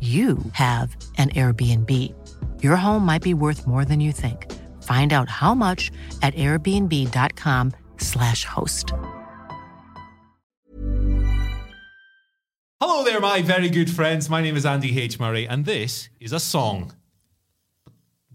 you have an Airbnb. Your home might be worth more than you think. Find out how much at airbnb.com/slash host. Hello there, my very good friends. My name is Andy H. Murray, and this is a song.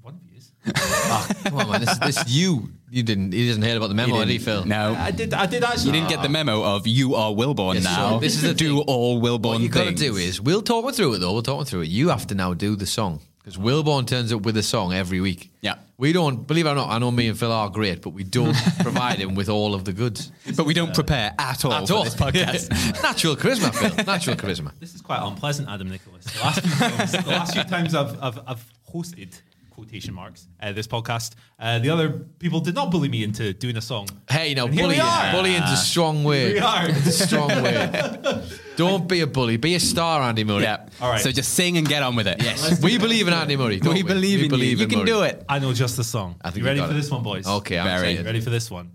One of you is. Ah, come on, man. This, this you. You didn't. You didn't hear about the memo, did he, Phil? No. I did. I did actually. You didn't get the memo of you are Wilborn Yes, now. so this is the do thing. all Wilborn thing. What you got to things. do is we'll talk through it though. We'll talk through it. You have to now do the song because Wilborn turns up with a song every week. Yeah. We don't believe it or not. I know me and Phil are great, but we don't provide him with all of the goods but we don't prepare at all at for all. this podcast. Natural charisma, Phil. Natural charisma. This is quite unpleasant, Adam Nicholas. The last few times, the last few times I've, I've, I've hosted quotation marks uh, this podcast, uh, the other people did not bully me into doing a song. Hey, now And here we bullying. are. Bullying's a strong word. we are. It's a strong word. Don't be a bully. Be a star, Andy Murray. yeah. All right. So just sing and get on with it. Yes. We believe in Andy Murray. don't We believe in you. You can Murray. do it. I know just the song. I think you you ready got for it. this one, boys? Okay, I'm Very. excited. Ready for this one?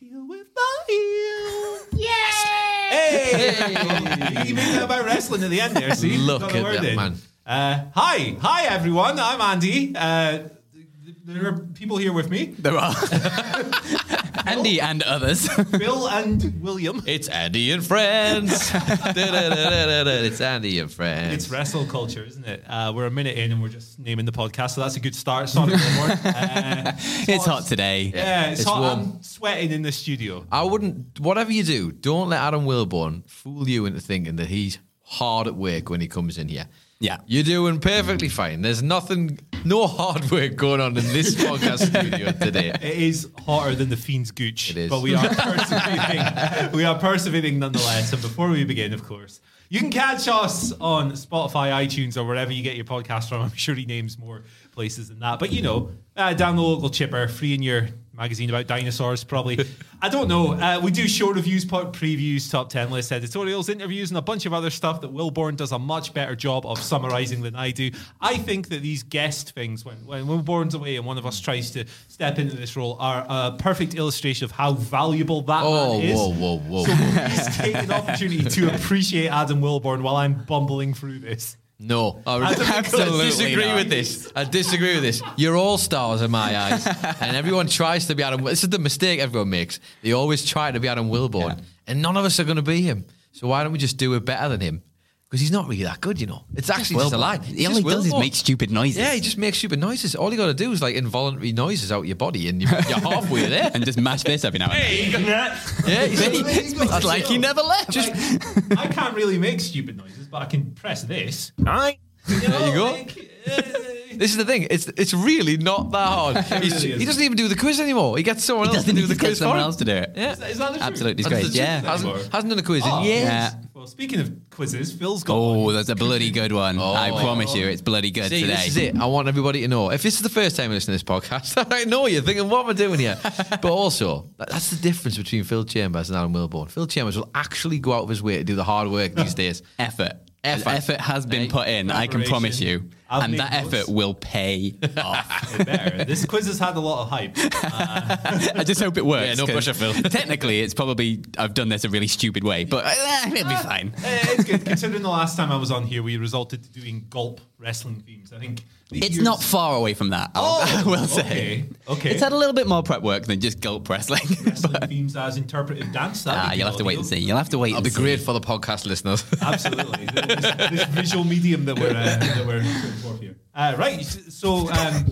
Deal with my heel. Hey! You made that about wrestling at the end there, see? Look Got the at that, in. man. Uh, hi, hi everyone. I'm Andy. Uh, there are people here with me, There are. Andy and others. Bill and William. It's Andy and friends. It's Andy and friends. It's wrestle culture, isn't it? Uh, we're a minute in and we're just naming the podcast, so that's a good start. Sonic Wilmore. Uh, it's hot today. Yeah, it's, It's hot. warm. I'm sweating in the studio. I wouldn't. Whatever you do, don't let Adam Wilborn fool you into thinking that he's hard at work when he comes in here. Yeah. You're doing perfectly fine. There's nothing, no hard work going on in this podcast studio today. It is hotter than the Fiend's Gooch, It is. but we are persevering. we are persevering nonetheless. And before we begin, of course, you can catch us on Spotify, iTunes, or wherever you get your podcast from. I'm sure he names more places than that. But you know, uh, down the local chipper, free in your magazine about dinosaurs, probably. I don't know. Uh, we do show reviews, pod previews, top 10 lists, editorials, interviews, and a bunch of other stuff that Wilborn does a much better job of summarizing than I do. I think that these guest things, when, when Wilborn's away and one of us tries to step into this role, are a perfect illustration of how valuable that Oh, man is. whoa, whoa, whoa, So please take an opportunity to appreciate Adam Wilborn while I'm bumbling through this. No, I Absolutely disagree not. with this. I disagree with this. You're all stars in my eyes, and everyone tries to be Adam. This is the mistake everyone makes. They always try to be Adam Wilborn, Yeah. and none of us are going to be him. So why don't we just do it better than him? Because he's not really that good, you know. It's actually just a lie. He only does is make stupid noises. Yeah, he just makes stupid noises. All you got to do is like involuntary noises out of your body, and you're, you're halfway there. And just mash this every now and then. yeah, he's, It's like he never left. Like, I can't really make stupid noises, but I can press this. Right. You know, There you go. like, uh, This is the thing. It's it's really not that hard. Really he doesn't even do the quiz anymore. He gets someone He else to doesn't do the quiz for someone else to do it. Yeah. is that- is that the truth? Absolutely That's disgrace. the. Yeah. Hasn't, hasn't done a quiz Oh, in years. Yeah. Well, speaking of quizzes, Phil's got Oh, one. that's a bloody good one. I oh. promise you, it's bloody good See, today. this is it. I want everybody to know. If this is the first time you listen to this podcast, I know you're thinking, what am I doing here? but also, that's the difference between Phil Chambers and Alan Wilborn. Phil Chambers will actually go out of his way to do the hard work these days. Effort. Effort. Effort has been put in. I can promise you. Preparation. I've and that notes. effort will pay off. Better. This quiz has had a lot of hype. I just hope it works. Yeah, no 'cause pressure, Phil. Technically, it's probably I've done this a really stupid way, but uh, it'll be fine. Eh, it's good considering the last time I was on here, we resulted to doing gulp wrestling themes. I think It's years- not far away from that. I'll- I will say. okay, okay. It's had a little bit more prep work than just gulp wrestling. wrestling themes as interpretive dance. Ah, you'll good have to wait and see. You'll have to wait. That'll and be see. great for the podcast listeners. Absolutely, this, this visual medium that we're uh, that we're putting forth here. Uh, right, so um,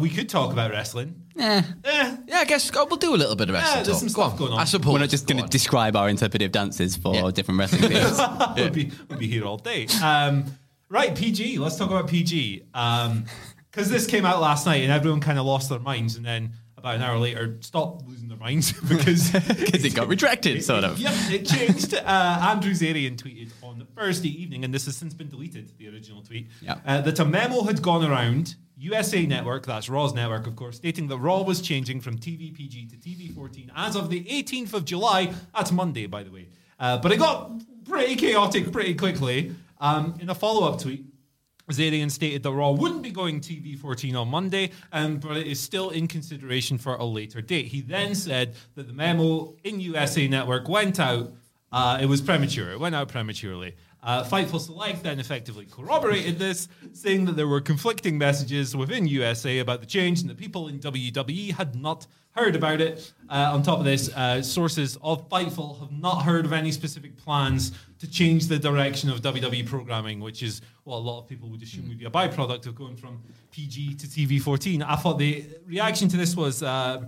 we could talk about wrestling. Yeah. Eh, yeah, I guess oh, we'll do a little bit of Yeah, wrestling. there's talk. some Go stuff going on. I suppose. we're not just going to describe our interpretive dances for Yeah. different wrestling themes. we'll, be, we'll be here all day. Um, right, PG. Let's talk about PG. Because this came out last night and everyone kind of lost their minds, and then about an hour later stopped losing their minds because Because it got retracted, sort of. Yep, it changed. Uh, Andrew Zarian tweeted on Thursday evening, and this has since been deleted, the original tweet, uh, that a memo had gone around USA Network, that's Raw's network, of course, stating that Raw was changing from TV PG to TV 14 as of the 18th of July. That's Monday, by the way. Uh, but it got pretty chaotic pretty quickly. Um, in a follow up tweet, Zarian stated that Raw wouldn't be going TV 14 on Monday, um, but it is still in consideration for a later date. He then said that the memo in USA Network went out, uh, it was premature, it went out prematurely. Uh, Fightful Select then effectively corroborated this, saying that there were conflicting messages within USA about the change and that people in WWE had not heard about it. Uh, on top of this, uh, sources of Fightful have not heard of any specific plans to change the direction of WWE programming, which is what a lot of people would assume would be a byproduct of going from PG to TV 14. I thought the reaction to this was. Uh,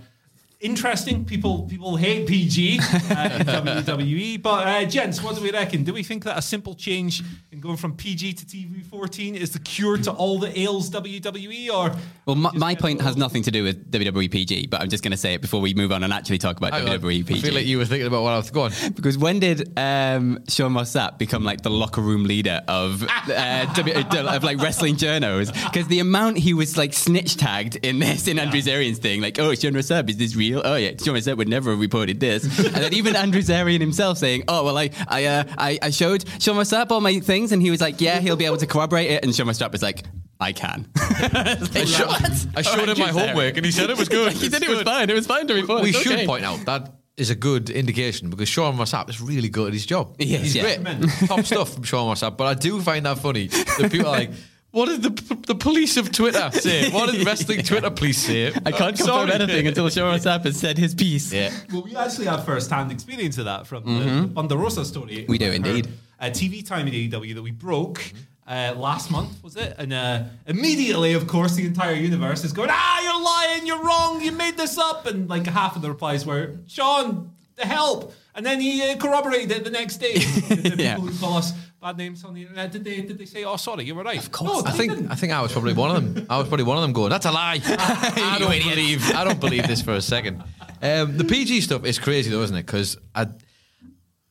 Interesting. People people hate PG uh, in WWE, but uh, gents, what do we reckon? Do we think that a simple change in going from PG to TV 14 is the cure to all the ails WWE? Or Well, my, my point has nothing to do with WWE PG, but I'm just going to say it before we move on and actually talk about Hang on. WWE I PG. feel like you were thinking about what I was going. Because when did um, Sean Ross Sapp become like the locker room leader of uh, w, of like wrestling journos? Because the amount he was like snitch tagged in this in Andrew Zarian's thing, like, oh, Sean Ross Sapp, is this real? Oh yeah, Sean Ross Sapp would never have reported this. and then even Andrew Zarian himself saying, oh well, I I, uh, I I showed Sean Ross Sapp all my things, and he was like, yeah, he'll be able to corroborate it. And Sean Ross Sapp was like. I can. I, showed- I showed him my homework and he said it was good. he said it was fine. It was fine to report. we It's should okay. point out that is a good indication because Sean Ross Sapp is really good at his job. Yes, He's yeah. great. Top stuff from Sean Ross Sapp. But I do find that funny that people are like, what did the the police of Twitter say? What did wrestling Twitter police say? I can't confirm anything until Sean Ross Sapp has said his piece. Yeah. Well, we actually have first-hand experience of that from the, the Ponderosa story. We do Heard, indeed. Uh, TV time at AEW that we broke uh, last month, was it? And uh, immediately, of course, the entire universe is going, "Ah, you're lying! You're wrong! You made this up!" And like half of the replies were, "Sean, the help!" And then he uh, corroborated it the next day. the, the people Yeah. who call us bad names on the internet, did they? Did they say, "Oh, sorry, you were right"? Of course. No, I think didn't. I think I was probably one of them. I was probably one of them going, "That's a lie." I don't believe. I don't believe this for a second. Um, the PG stuff is crazy though, isn't it? Because I,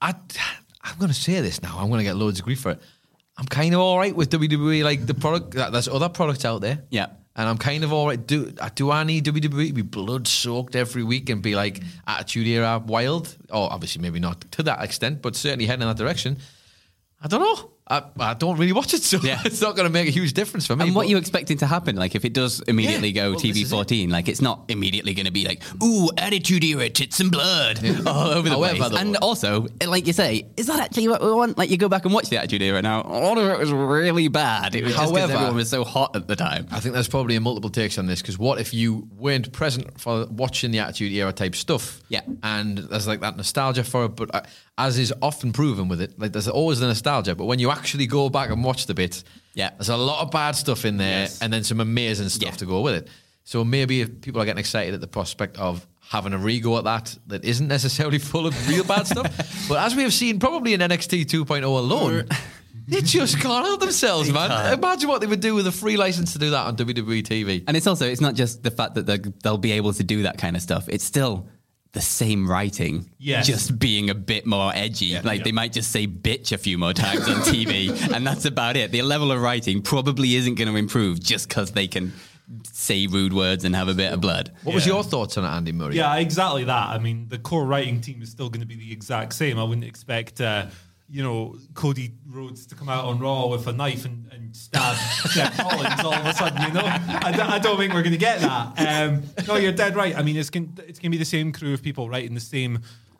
I, I'm going to say this now. I'm going to get loads of grief for it. I'm kind of all right with WWE, like the product. There's other products out there. Yeah. And I'm kind of all right. Do do I need WWE to be blood soaked every week and be like Attitude Era wild? Or obviously maybe not to that extent, but certainly heading in that direction. I don't know. I, I don't really watch it, so Yeah. it's not going to make a huge difference for me. And what but- you expecting to happen? Like, if it does immediately Yeah, go well, TV is it. 14, like, it's not immediately going to be like, ooh, attitude era, tits and blood all over the However, place. though- And also, like you say, is that actually what we want? Like, you go back and watch the attitude era now, all of it was really bad. It was just However- everyone was so hot at the time. I think there's probably a multiple takes on this because what if you weren't present for watching the Attitude Era type stuff? Yeah. And there's like that nostalgia for it, but uh, as is often proven with it, like there's always the nostalgia. But when you actually go back and watch the bit, Yeah. there's a lot of bad stuff in there Yes. and then some amazing stuff Yeah. to go with it. So maybe if people are getting excited at the prospect of having a rego at that that isn't necessarily full of real bad stuff. But as we have seen probably in NXT 2.0 alone, they just can't help themselves, man. Imagine what they would do with a free license to do that on WWE TV. And it's also, it's not just the fact that they'll be able to do that kind of stuff. It's still the same writing, Yes. just being a bit more edgy. like they might just say bitch a few more times on TV, and that's about it. The level of writing probably isn't going to improve just because they can say rude words and have a bit of blood. What was your thoughts on it, Andy Murray? Yeah, exactly that. I mean, the core writing team is still going to be the exact same. I wouldn't expect uh, you know, Cody Rhodes to come out on Raw with a knife and, and stab Seth Rollins all of a sudden, you know? I, don't- think we're going to get that. Um, no, you're dead right. I mean, it's going it's to be the same crew of people writing the same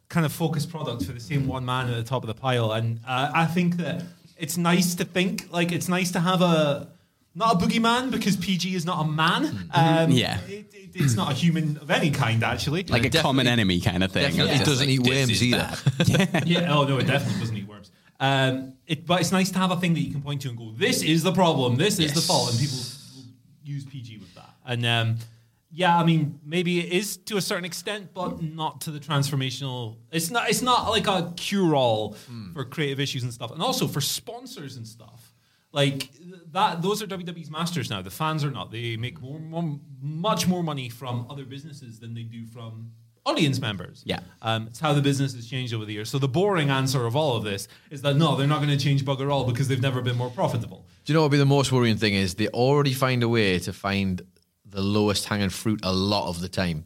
kind of focused product for the same one man at the top of the pile. And uh, I think that it's nice to think, like, it's nice to have a, not a boogeyman because PG is not a man. Um, Yeah. It, it, it's not a human of any kind, actually. like a common enemy kind of thing. It doesn't like, eat worms either. bad. yeah. Oh no, it definitely doesn't eat worms. Um, it, but it's nice to have a thing that you can point to and go, "This is the problem. This is the Yes. fault," and people use PG with that. And um, yeah, I mean, maybe it is to a certain extent, but not to the transformational. It's not. It's not like a cure-all for creative issues and stuff, and also for sponsors and stuff. Like that, those are WWE's masters now. The fans are not. They make more, more, much more money from other businesses than they do from audience members. Yeah. Um, it's how the business has changed over the years. So the boring answer of all of this is that no, they're not going to change bugger all because they've never been more profitable. Do you know what would be the most worrying thing is they already find a way to find the lowest hanging fruit a lot of the time.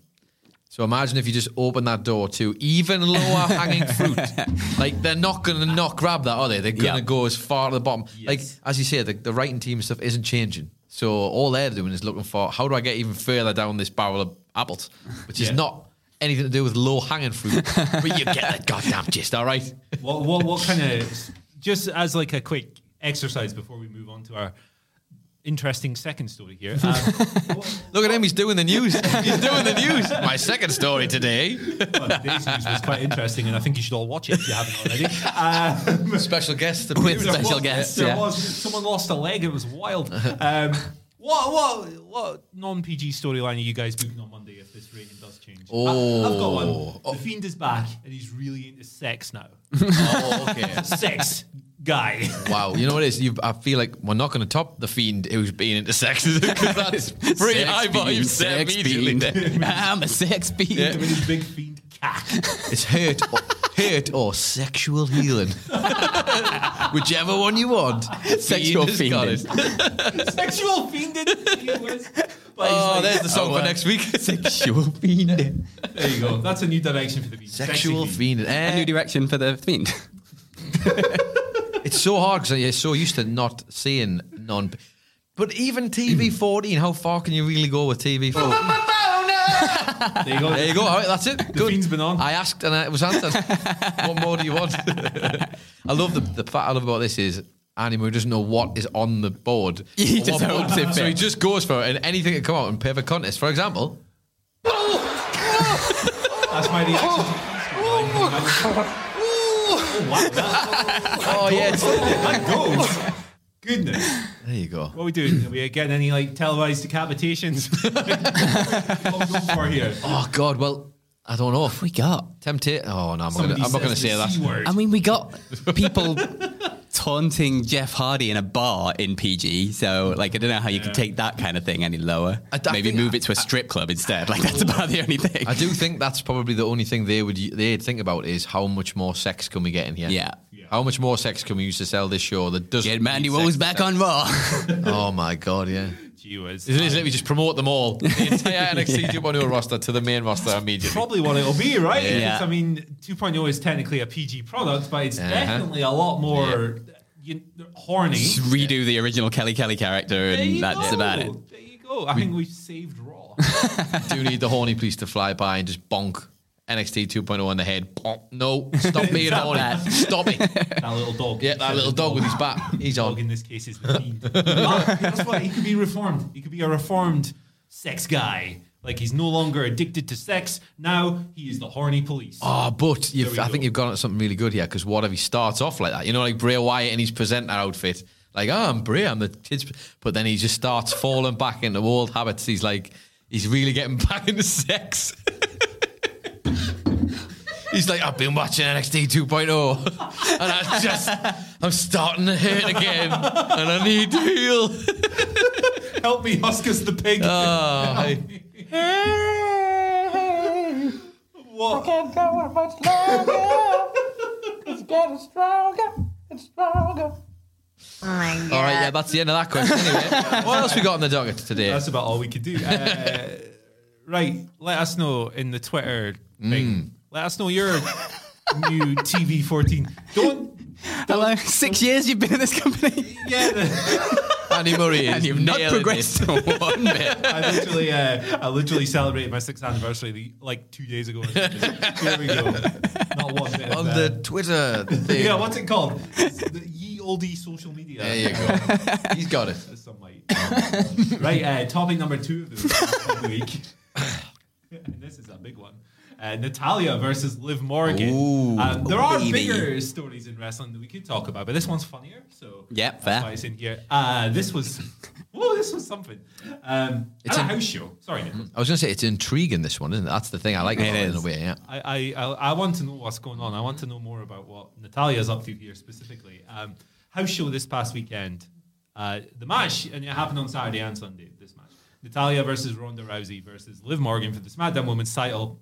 So imagine if you just open that door to even lower hanging fruit. Like they're not going to not grab that, are they? They're going to Yeah. go as far to the bottom. Like as you say, the, the writing team stuff isn't changing. So all they're doing is looking for how do I get even further down this barrel of apples, which is not anything to do with low hanging fruit. but you get the goddamn gist, all right? What, what, what kind of, just as like a quick exercise before we move on to our interesting second story here. Um, Look at him, he's doing the news. He's doing the news. My second story today. well, today's news was quite interesting, and I think you should all watch it if you haven't already. Um, Special guest. With There special was- guests, There yeah. was someone lost a leg. It was wild. Um, what what what non PG storyline are you guys booking on Monday rating? Oh. I, have got one. Oh. The fiend is back and he's really into sex now. Oh, okay. sex guy. Wow, you know what it is? You, I feel like we're not going to top the fiend who's been into sex because that's pretty Sex high volume fiend, set sex immediately. I'm a sex fiend. I mean, big fiend. It's hurt, or, hurt or sexual healing, whichever one you want. Sexual Fiend fiending. Sexual fiend. Oh, there's the song for next week. Sexual fiend. There you go. That's a new direction for the fiend. Sexual Sexy fiend. A Eh, new direction for the fiend. it's so hard because you're so used to not seeing non. But even TV 14, how far can you really go with TV 14? There you go. There you go. All right, that's it. The fiend's been on. I asked and it was answered. what more do you want? I love the the fact I love about this is Andy Moore doesn't know what is on the board. He Or just what hopes button. it So he fits. just goes for it and anything can come out and perfect contest. For example, That's my reaction. Oh, wow. That, oh yes, that goes. Goodness. there you go. What are we doing? Are we getting any like televised decapitations? what are we going for here? Oh God, well I don't know. If we got? Temptation. Oh no, I'm not gonna, I'm not going to say that. C word. I mean, we got people taunting Jeff Hardy in a bar in PG. So, like, I don't know how you could take that kind of thing any lower. I- I Maybe move it to a strip club instead. Like, that's about the only thing. I do think that's probably the only thing they would they'd think about is how much more sex can we get in here? Yeah. How much more sex can we use to sell this show that doesn't Get Mandy sex back to on Raw. Oh my God, yeah. Gee whiz. Isn't, isn't it? We just promote them all. The entire NXT 2.0 roster to the main roster immediately. Probably what it'll be, right? Yeah. It's, I mean, 2.0 is technically a PG product, but it's Uh-huh. definitely a lot more you, horny. Just redo the original Kelly Kelly character, There and that's go. about it. There you go. I think we've saved Raw. Do need the horny police to fly by and just bonk NXT 2.0 on the head. No, stop being Stop horny. that. Stop it. that little dog. Yeah, that little dog with his bat. He's dog on. in this case is the fiend. That's why he could be reformed. He could be a reformed sex guy. Like he's no longer addicted to sex. Now he is the horny police. Oh, but you've, There we I think you've gone at something really good here because what if he starts off like that? You know, like Bray Wyatt in his presenter outfit. Like, oh, I'm Bray, I'm the kids. But then he just starts falling back into old habits. He's like, he's really getting back into sex. He's like, I've been watching NXT 2.0 and I just, I'm starting to hurt again and I need to heal. Help me, Huskus the pig. Oh, hey. what? can't go much longer. It's getting stronger and stronger. Oh my god. All right, yeah, that's the end of that question. Anyway, what else we got on the docket today? That's about all we could do. Uh, right. Let us know in the Twitter thing. Let us know your new TV 14. Don't Hello, six years you've been in this company, Yeah, the- Andy Murray is and you've not progressed it. one bit. I literally, uh, I literally celebrated my sixth anniversary the, like two days ago. Here we go. Not one bit. Of, on uh, the Twitter thing. yeah, what's it called? It's the ye olde social media. There you go. He's got it. Some might. right, uh, topic number two of the, of the week. and this is a big one. Uh, Natalya versus Liv Morgan. Ooh. um, there are baby. bigger stories in wrestling that we could talk about, but this one's funnier. So that's fair. why it's in here. Uh, this was, whoa, this was something. Um, It's a house show. Sorry, Nick. I was going to say it's intriguing. This one, isn't it? That's the thing I like about It in a way. Yeah. I, I, I, I want to know what's going on. I want to know more about what Natalya's up to here specifically. Um, house show this past weekend. Uh, the match, and it happened on Saturday and Sunday, this match. Natalya versus Ronda Rousey versus Liv Morgan for the SmackDown Women's title.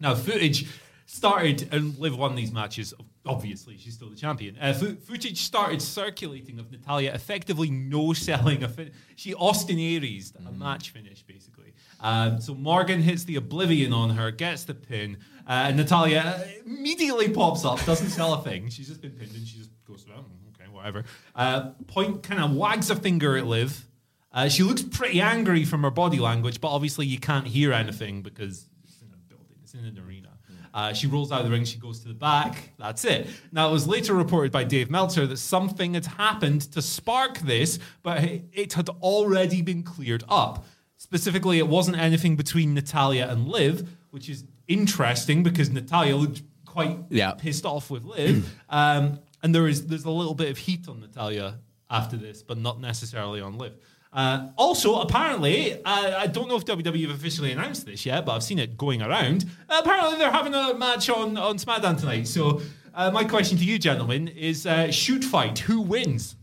Now, footage started, and Liv won these matches. Obviously, she's still the champion. Uh, fo- footage started circulating of Natalya effectively no selling a fin- She Austin Aries a match finish, basically. Um, so Morgan hits the Oblivion on her, gets the pin, uh, and Natalya uh, immediately pops up, doesn't sell a thing. She's just been pinned, and she just goes, oh, okay, whatever. Uh, point kind of wags a finger at Liv. Uh, she looks pretty angry from her body language, but obviously you can't hear anything because in a building, it's in an arena. Uh, she rolls out of the ring, she goes to the back. That's it. Now, it was later reported by Dave Meltzer that something had happened to spark this, but it it had already been cleared up. Specifically, it wasn't anything between Natalya and Liv, which is interesting because Natalya looked quite Yeah. pissed off with Liv. um, and there is there's a little bit of heat on Natalya after this, but not necessarily on Liv. Uh, also, apparently, uh, I don't know if WWE have officially announced this yet, but I've seen it going around. Uh, apparently, they're having a match on, on SmackDown tonight. So, uh, my question to you, gentlemen, is uh, shoot fight. Who wins?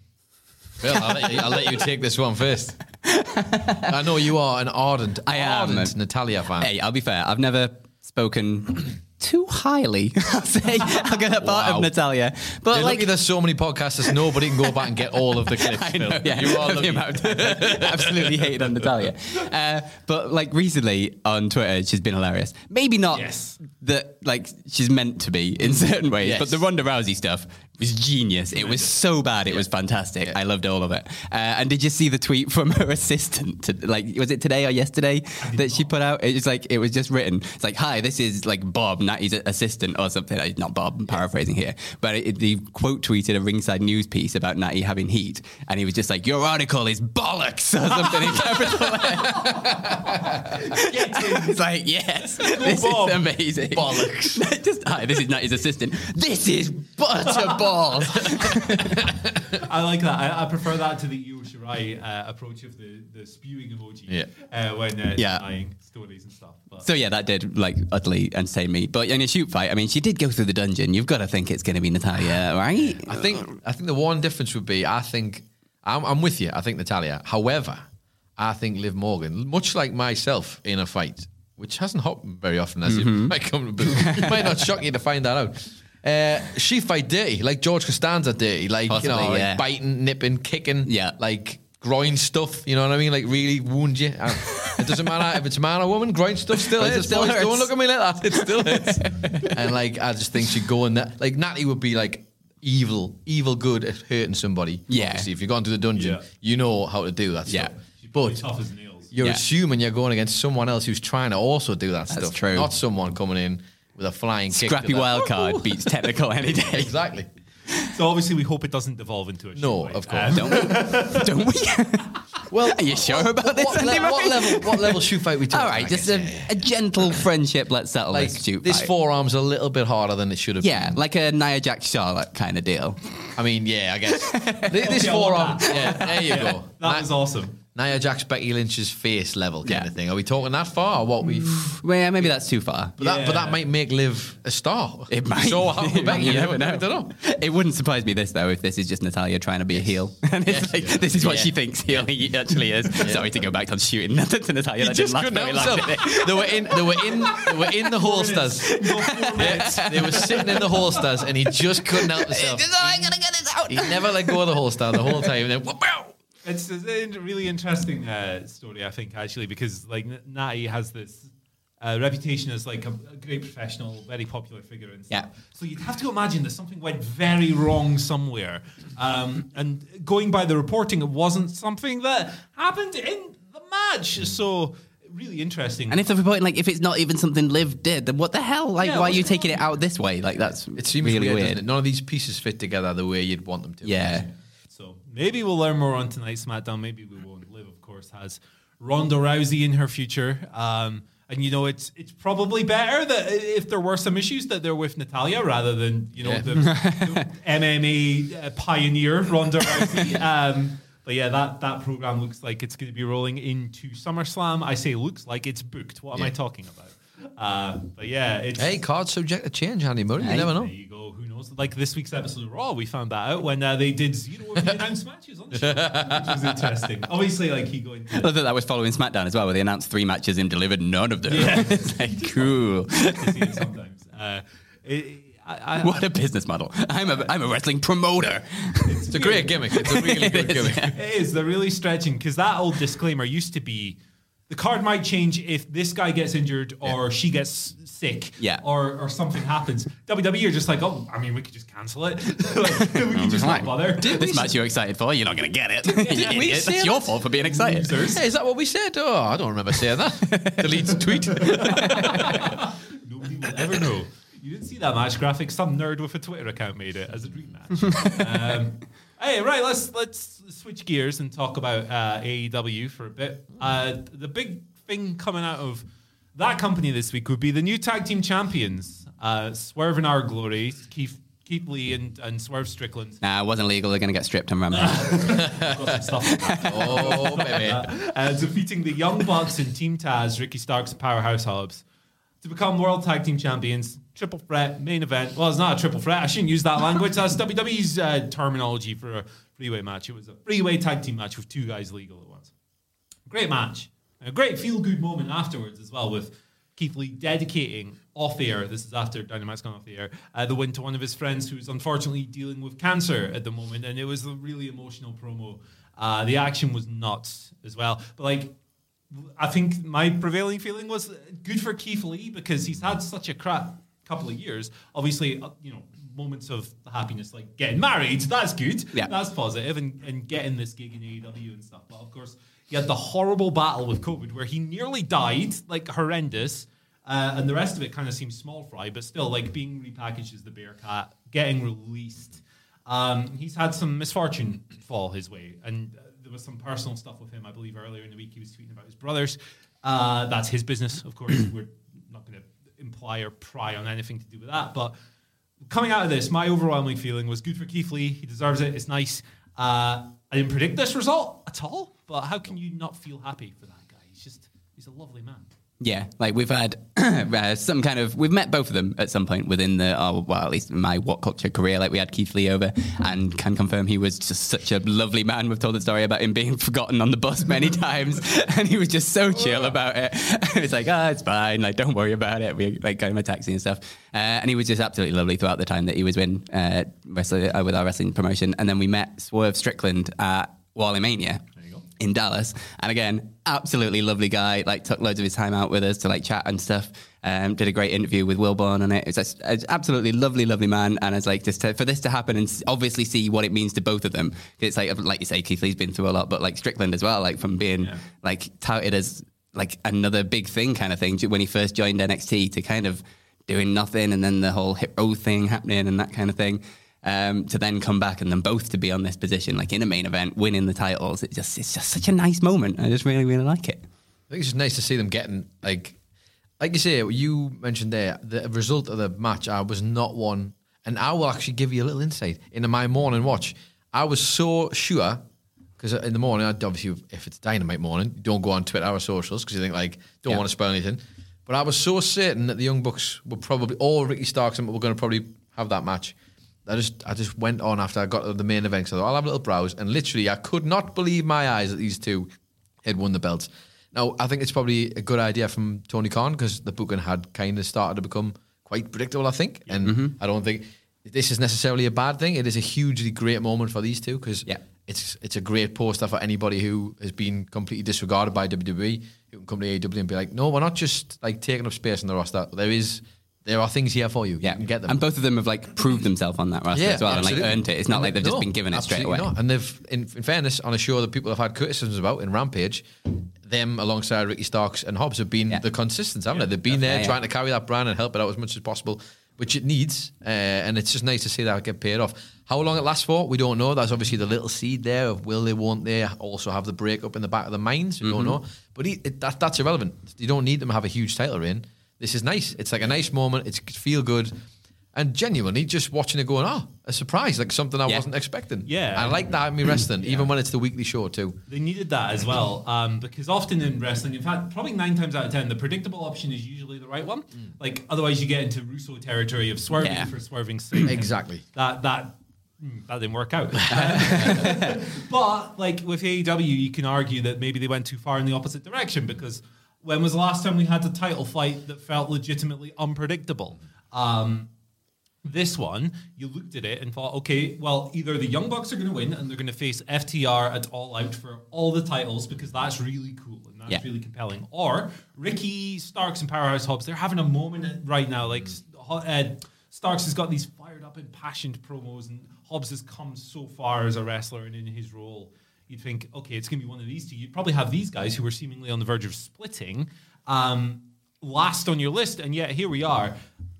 Well, I'll let, you, I'll let you take this one first. I know you are an ardent, I am. ardent Natalya fan. Hey, I'll be fair. I've never spoken too highly. I'll say I'll get that part Wow. of Natalya, but You're like there's so many podcasts that nobody can go back and get all of the clips. I know, Phil. yeah, You are lucky. amount- absolutely hated on Natalya. Uh, but like recently on Twitter, she's been hilarious. Maybe not Yes. that like she's meant to be in certain ways, Yes. but the Ronda Rousey stuff was genius. It was so bad, it was fantastic. I loved all of it. Uh, and did you see the tweet from her assistant? To, like, was it today or yesterday that she put out? It was like it was just written. It's like, "Hi, this is like Bob, Natty's assistant or something." Uh, Not Bob. I'm paraphrasing here, but it, the quote tweeted a ringside news piece about Natty having heat, and he was just like, "Your article is bollocks" or something in capital. It's like, yes, this Bob. is amazing. Bollocks. just hi, this is Natty's assistant. This is butterballs. I like that. I, I prefer that to the Io Shirai uh, approach of the, the spewing emoji Yeah. uh, when uh, Yeah. denying stories and stuff. But So yeah, that did like utterly entertain me. But in a shoot fight, I mean, she did go through the dungeon. You've got to think it's going to be Natalya, right? I think I think the one difference would be I think I'm, I'm with you. I think Natalya. However, I think Liv Morgan, much like myself in a fight, which hasn't happened very often, as Mm-hmm. it might come to boot. It might not shock you to find that out. Uh, she fight dirty, like George Costanza dirty, like you know, Possibly, like yeah. biting, nipping, kicking, Yeah. like groin stuff. You know what I mean? Like really wound you. Uh, it doesn't matter if it's man or woman. Groin stuff still It hurts. still boys. hurts. Don't look at me like that. It still hurts. and like I just think she'd go in that. Like Natty would be like evil, evil good at hurting somebody. Yeah. Obviously, if you've gone to the dungeon, Yeah. you know how to do that Yeah. stuff. But tough as nails. you're Yeah. assuming you're going against someone else who's trying to also do that That's stuff. true. Not someone coming in with a flying kick. to Scrappy that. wild card beats technical any day. Exactly. So obviously, we hope it doesn't devolve into a No, fight. of course. Um, don't we? Don't we? Well, Are you sure about this? what, Andy le- what level? What level shoot fight we talking? All right, just a, a gentle friendship. Let's settle like this shoot this fight. forearm's a little bit harder than it should have. Been. Yeah, been. like a Nia Jax Charlotte kind of deal. I mean, yeah, I guess Th- this Okay, forearm. Yeah, there you go. That Ni- was awesome. Nia Jax, Becky Lynch's face level kind Yeah. of thing. Are we talking that far? Or what we? Mm. Well, yeah, maybe that's too far. But, that, but that might make Liv a star. It might. So with Becky? You You never know. know. It wouldn't surprise me this though if this is just Natalya trying to be a heel, and it's like this is what Yeah. she thinks he actually is. Sorry to go back on shooting nothing to Natalya. He that just didn't couldn't last help himself. They were in. They were in. They were in the holsters. They were sitting in the holsters, and he just couldn't help himself. Oh, I gotta get this out. He never let go of the holster the whole time. And then, wow. It's a really interesting uh, story, I think, actually, because like Natty has this uh, reputation as like a, a great professional, very popular figure and stuff. Yeah. So you'd have to imagine that something went very wrong somewhere. Um, and going by the reporting, it wasn't something that happened in the match. So really interesting. And if they're reporting like if it's not even something Liv did, then what the hell? Like, Yeah, why are you going taking it out this way? Like, that's It seems really weird, weird. it? None of these pieces fit together the way you'd want them to. Yeah. So maybe we'll learn more on tonight's SmackDown. Maybe we won't. Liv, of course, has Ronda Rousey in her future. Um, and you know, it's it's probably better that if there were some issues that they're with Natalya rather than you know Yeah. the, the MMA uh, pioneer Ronda Rousey. Um, but yeah, that that program looks like it's going to be rolling into SummerSlam. I say looks like it's booked. What am I talking about? Uh, but yeah, it's Hey, cards subject to change, Andy Murray. You Hey. never know. there you go. Who knows? Like this week's episode of Raw, we found that out when uh, they did zero of the announced matches on the show, which was interesting. Obviously, like he going I to love that that was following SmackDown as well, where they announced three matches and delivered none of them. Yeah. it's like cool. it sometimes. Uh, it, I, I, What a business model! I'm a I'm a wrestling promoter. It's a great gimmick. It's a really good It is, gimmick. yeah. It is. They're really stretching because that old disclaimer used to be the card might change if this guy gets injured or she gets sick Yeah. or, or something happens. WWE are just like, oh, I mean, we could just cancel it. like, we could just not bother. This match you're excited for, you're not going to get it. You we idiot. say That's your fault for being excited. Hey, is that what we said? Oh, I don't remember saying that. Delete tweet. Nobody will ever know. You didn't see that match graphic. Some nerd with a Twitter account made it as a dream match. um, hey, right. Let's let's switch gears and talk about uh, AEW for a bit. Uh, the big thing coming out of that company this week would be the new tag team champions, uh, Swerve and Our Glory, Keith Keith Lee and, and Swerve Strickland. Nah, it wasn't legal. They're going to get stripped on Rampage. Got some stuff like that. Oh, baby. uh, defeating the Young Bucks and Team Taz, Ricky Starks, and Powerhouse Hobbs to become World Tag Team Champions. Triple threat, main event. Well, it's not a triple threat. I shouldn't use that language. That's WWE's uh, terminology for a freeway match. It was a freeway tag team match with two guys legal at once. Great match. A great feel good moment afterwards as well with Keith Lee dedicating off air. This is after Dynamite's gone off the air. Uh, the win to one of his friends who's unfortunately dealing with cancer at the moment, and it was a really emotional promo. Uh, the action was nuts as well, but like. I think my prevailing feeling was good for Keith Lee because he's had such a crap couple of years. Obviously, uh, you know, moments of happiness like getting married, that's good. Yeah. That's positive, and, and getting this gig in AEW and stuff. But of course, he had the horrible battle with COVID where he nearly died, like horrendous. Uh, and the rest of it kind of seems small fry, but still, like being repackaged as the Bearcat, getting released. Um, he's had some misfortune fall his way, and there was some personal stuff with him. I believe earlier in the week he was tweeting about his brothers. Uh, that's his business, of course. We're not going to imply or pry on anything to do with that. But coming out of this, my overwhelming feeling was good for Keith Lee. He deserves it. It's nice. Uh, I didn't predict this result at all, but how can you not feel happy for that guy? He's just he's a lovely man. Yeah, like we've had uh, some kind of we've met both of them at some point within the oh, well at least my what culture career. Like we had Keith Lee over and can confirm he was just such a lovely man. We've told the story about him being forgotten on the bus many times, and he was just so chill about it. it was like, ah, it's fine. Like don't worry about it. We like got him a taxi and stuff, uh, and he was just absolutely lovely throughout the time that he was in uh, wrestling uh, with our wrestling promotion. And then we met Swerve Strickland at Wally Mania in Dallas. And again, absolutely lovely guy. Like took loads of his time out with us to like chat and stuff. Um, did a great interview with Wilborn on it. It's just, it's absolutely lovely, lovely man. And it's like just to, for this to happen and obviously see what it means to both of them. It's like like you say, Keith Lee's been through a lot, but like Strickland as well. Like from being like touted as like another big thing kind of thing when he first joined NXT to kind of doing nothing and then the whole hip thing happening and that kind of thing um, to then come back and then both to be on this position, like in a main event, winning the titles. It just it's just such a nice moment. I just really really like it. I think it's just nice to see them getting like, like you say, you mentioned there, the result of the match. I was not one, and I will actually give you a little insight into my morning watch. I was so sure because in the morning, I'd obviously, if it's dynamite morning, don't go on Twitter or socials because you think like, don't Yeah. want to spoil anything. But I was so certain that the Young Bucks were probably, or Ricky Starks, and were going to probably have that match. I just, I just went on after I got to the main event. So I'll have a little browse, and literally, I could not believe my eyes that these two had won the belts. Now, I think it's probably a good idea from Tony Khan because the booking had kind of started to become quite predictable, I think. And mm-hmm. I don't think this is necessarily a bad thing. It is a hugely great moment for these two because Yeah. it's it's a great poster for anybody who has been completely disregarded by WWE, you can come to AEW and be like, no, we're not just like taking up space in the roster. There is, there are things here for you. Yeah, You can get them. And both of them have like proved themselves on that roster as well, and like earned it. It's not And like they- they've just been given it straight absolutely away. not. And they've, in, in fairness, on a show that people have had criticisms about in Rampage, them alongside Ricky Starks and Hobbs have been Yeah. the consistents, haven't they? They've been there Yeah, yeah. trying to carry that brand and help it out as much as possible, which it needs. Uh, and it's just nice to see that get paid off. How long it lasts for, we don't know. That's obviously the little seed there of will they, won't they also have the breakup in the back of the minds? We Mm-hmm. don't know. But he, it, that, that's irrelevant. You don't need them to have a huge title reign. This is nice. It's like a nice moment. It's feel good. And genuinely, just watching it going, oh, a surprise, like something I Yeah. wasn't expecting. Yeah. I like that in me wrestling, even when it's the weekly show too. They needed that as well, um, because often in wrestling, in fact, probably nine times out of ten, the predictable option is usually the right one. Like otherwise, you get into Russo territory of swerving Yeah. for swerving sake. Exactly. That that mm, that didn't work out. but like with AEW, you can argue that maybe they went too far in the opposite direction because when was the last time we had a title fight that felt legitimately unpredictable? Um, this one, you looked at it and thought, okay, well, either the Young Bucks are going to win and they're going to face FTR at All Out for all the titles because that's really cool and that's Yeah. really compelling, or Ricky Starks and Powerhouse Hobbs, they're having a moment right now. Like uh, Starks has got these fired up, impassioned promos, and Hobbs has come so far as a wrestler and in his role. You'd think, okay, it's going to be one of these two. You'd probably have these guys who were seemingly on the verge of splitting um, last on your list, and yet here we are.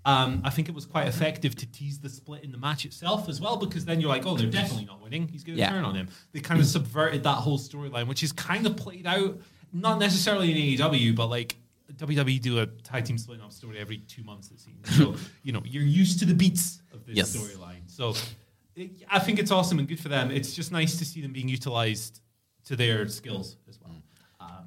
Um, I think it was quite effective to tease the split in the match itself as well, because then you're like, oh, they're definitely not winning. He's going to Yeah. turn on him. They kind of subverted that whole storyline, which is kind of played out, not necessarily in AEW, but like WWE do a tag team splitting up story every two months, it seems. So, you know, you're used to the beats of this Yes. storyline. So I think it's awesome and good for them. It's just nice to see them being utilized to their skills as well. Mm.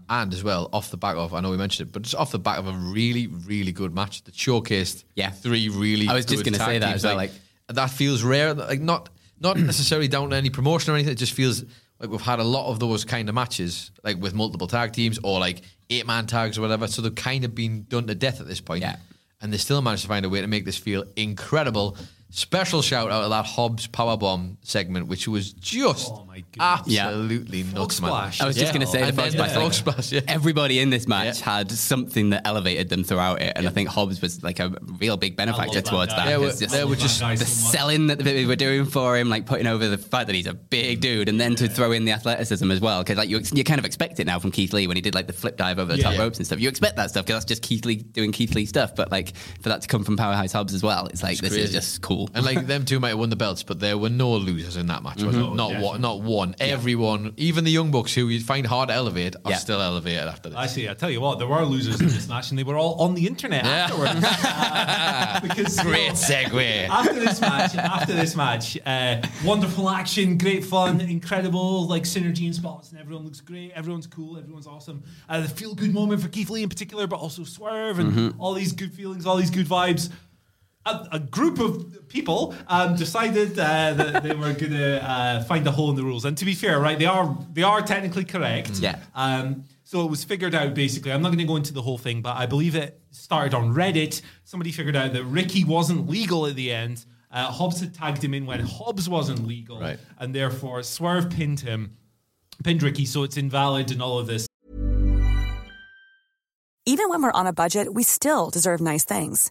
And as well, off the back of, I know we mentioned it, but just off the back of a really, really good match that showcased Yeah. three really I was just gonna tag say that teams. as well, Like, that feels rare. Like not not necessarily down to any promotion or anything. It just feels like we've had a lot of those kind of matches, like with multiple tag teams or like eight man tags or whatever. So they've kind of been done to death at this point. Yeah. And they still managed to find a way to make this feel incredible. Special shout out to that Hobbs Powerbomb segment, which was just Oh my goodness. Yeah. absolutely nuts, man. splash. I was just Yeah. going to say And then frog splash. frog splash, yeah. Everybody in this match Yeah. had something that elevated them throughout it, and I think Hobbs was like a real big benefactor that towards guy. that. There were- just there were just the so selling that they were doing for him, like putting over the fact that he's a big dude, and then to throw in the athleticism as well, because like you, you kind of expect it now from Keith Lee when he did like the flip dive over the Yeah. top ropes and stuff. You expect that stuff because that's just Keith Lee doing Keith Lee stuff, but like for that to come from Powerhouse Hobbs as well, it's like this is just cool. And like them two might have won the belts, but there were no losers in that match. Mm-hmm. it? Not one. Not one. Everyone, even the young bucks who you find hard to elevate, are Yeah. still elevated after this. I see. I tell you what, there were losers in this match, and they were all on the internet afterwards. Uh, because Great segue. after this match, after this match, uh, wonderful action, great fun, incredible like synergy and spots, and everyone looks great. Everyone's cool. Everyone's awesome. Uh, the feel good moment for Keith Lee in particular, but also Swerve and all these good feelings, all these good vibes. A, a group of people um, decided uh, that they were going to uh, find a hole in the rules. And to be fair, right, they are they are technically correct. Yeah. Um, so it was figured out basically. I'm not going to go into the whole thing, but I believe it started on Reddit. Somebody figured out that Ricky wasn't legal at the end. Uh, Hobbs had tagged him in when Hobbs wasn't legal, Right. and therefore Swerve pinned him, pinned Ricky, so it's invalid and all of this. Even when we're on a budget, we still deserve nice things.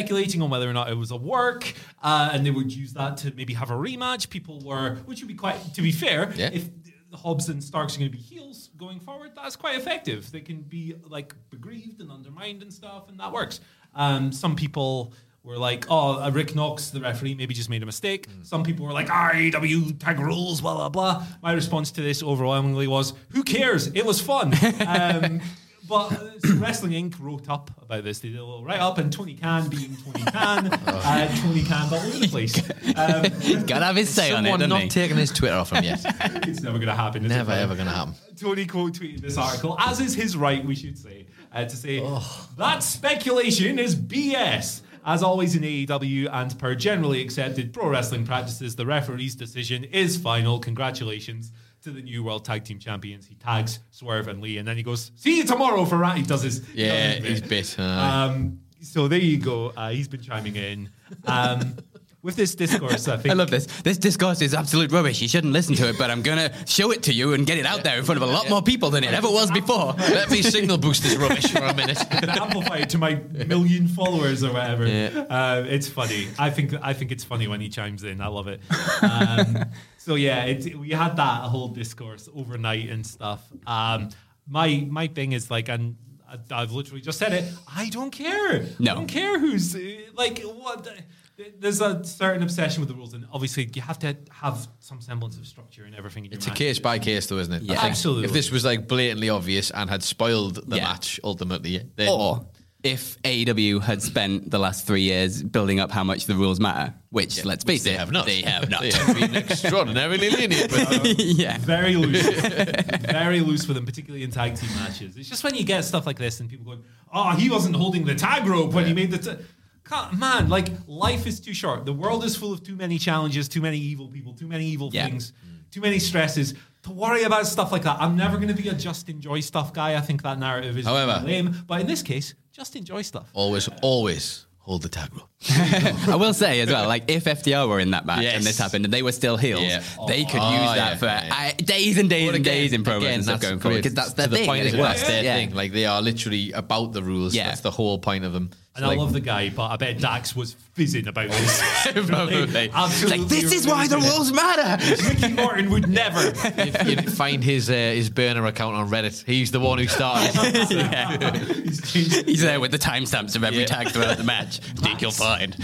speculating on whether or not it was a work, uh, and they would use that to maybe have a rematch. People were, which would be quite, to be fair, Yeah. if Hobbs and Starks are going to be heels going forward, that's quite effective. They can be like begrieved and undermined and stuff, and that works. Um, some people were like, "Oh, uh, Rick Knox, the referee, maybe just made a mistake." Some people were like, "RAW tag rules, blah blah blah." My response to this overwhelmingly was, "Who cares? It was fun." um, but uh, Wrestling Inc. wrote up about this. They did a little write up, and Tony Khan being Tony Khan, uh, Tony Khan all over the place. Um, Gotta have his say on it, Someone doesn't not he? taking his Twitter off him yet. it's never going to happen. is it, Never Brian? ever going to happen. Tony quote tweeted this article, as is his right, we should say, uh, to say that speculation is BS. As always in AEW and per generally accepted pro wrestling practices, the referee's decision is final. Congratulations to the new World Tag Team Champions. He tags Swerve and Lee, and then he goes, "See you tomorrow for Rat." He does his Yeah, does he's his bit. uh, Um, so there you go. Uh, he's been chiming in. Um, with this discourse, I think I love this. This discourse is absolute rubbish. You shouldn't listen to it, but I'm gonna show it to you and get it out there in front of a lot more people than it ever was before. Let me signal boost this rubbish for a minute. amplify it to my million followers or whatever. Yeah. Uh, it's funny. I think I think it's funny when he chimes in. I love it. Um, so yeah, it, we had that whole discourse overnight and stuff. Um, my my thing is like, and I've literally just said it. I don't care. No. I don't care who's uh, like what. There's a certain obsession with the rules, and obviously you have to have some semblance of structure and everything. In your It's a match. case by case, though, isn't it? Yeah. Absolutely. If this was like blatantly obvious and had spoiled the Yeah. match ultimately, then Or if AEW had spent the last three years building up how much the rules matter, which let's face they it, have not. They have not. They have been extraordinarily lenient. But yeah. very loose, very loose with them, particularly in tag team matches. It's just when you get stuff like this and people going, "Oh, he wasn't holding the tag rope when he made the." T-. Can't- Man, like life is too short. The world is full of too many challenges, too many evil people, too many evil Yeah. things, too many stresses to worry about stuff like that. I'm never going to be a just enjoy stuff guy. I think that narrative is However- lame. But in this case, just enjoy stuff. always, always hold the tag rope. I will say as well, like if FTR were in that match Yes. and this happened and they were still heels, Yeah. they could Oh, use yeah, that for yeah. uh, days and days But and days in promos and stuff that's going forward because that's their to the thing. point and as it That's their Yeah. thing. Like they are literally about the rules. Yeah. That's the whole point of them. And It's I love the guy, but I bet Dax was fizzing about this. Probably. Absolutely. Like, this is why the rules matter. Ricky Morton would never. if you find his uh, his burner account on Reddit, he's the one who started. it. He's there with the timestamps of every Yeah. tag throughout the match. Think you'll find.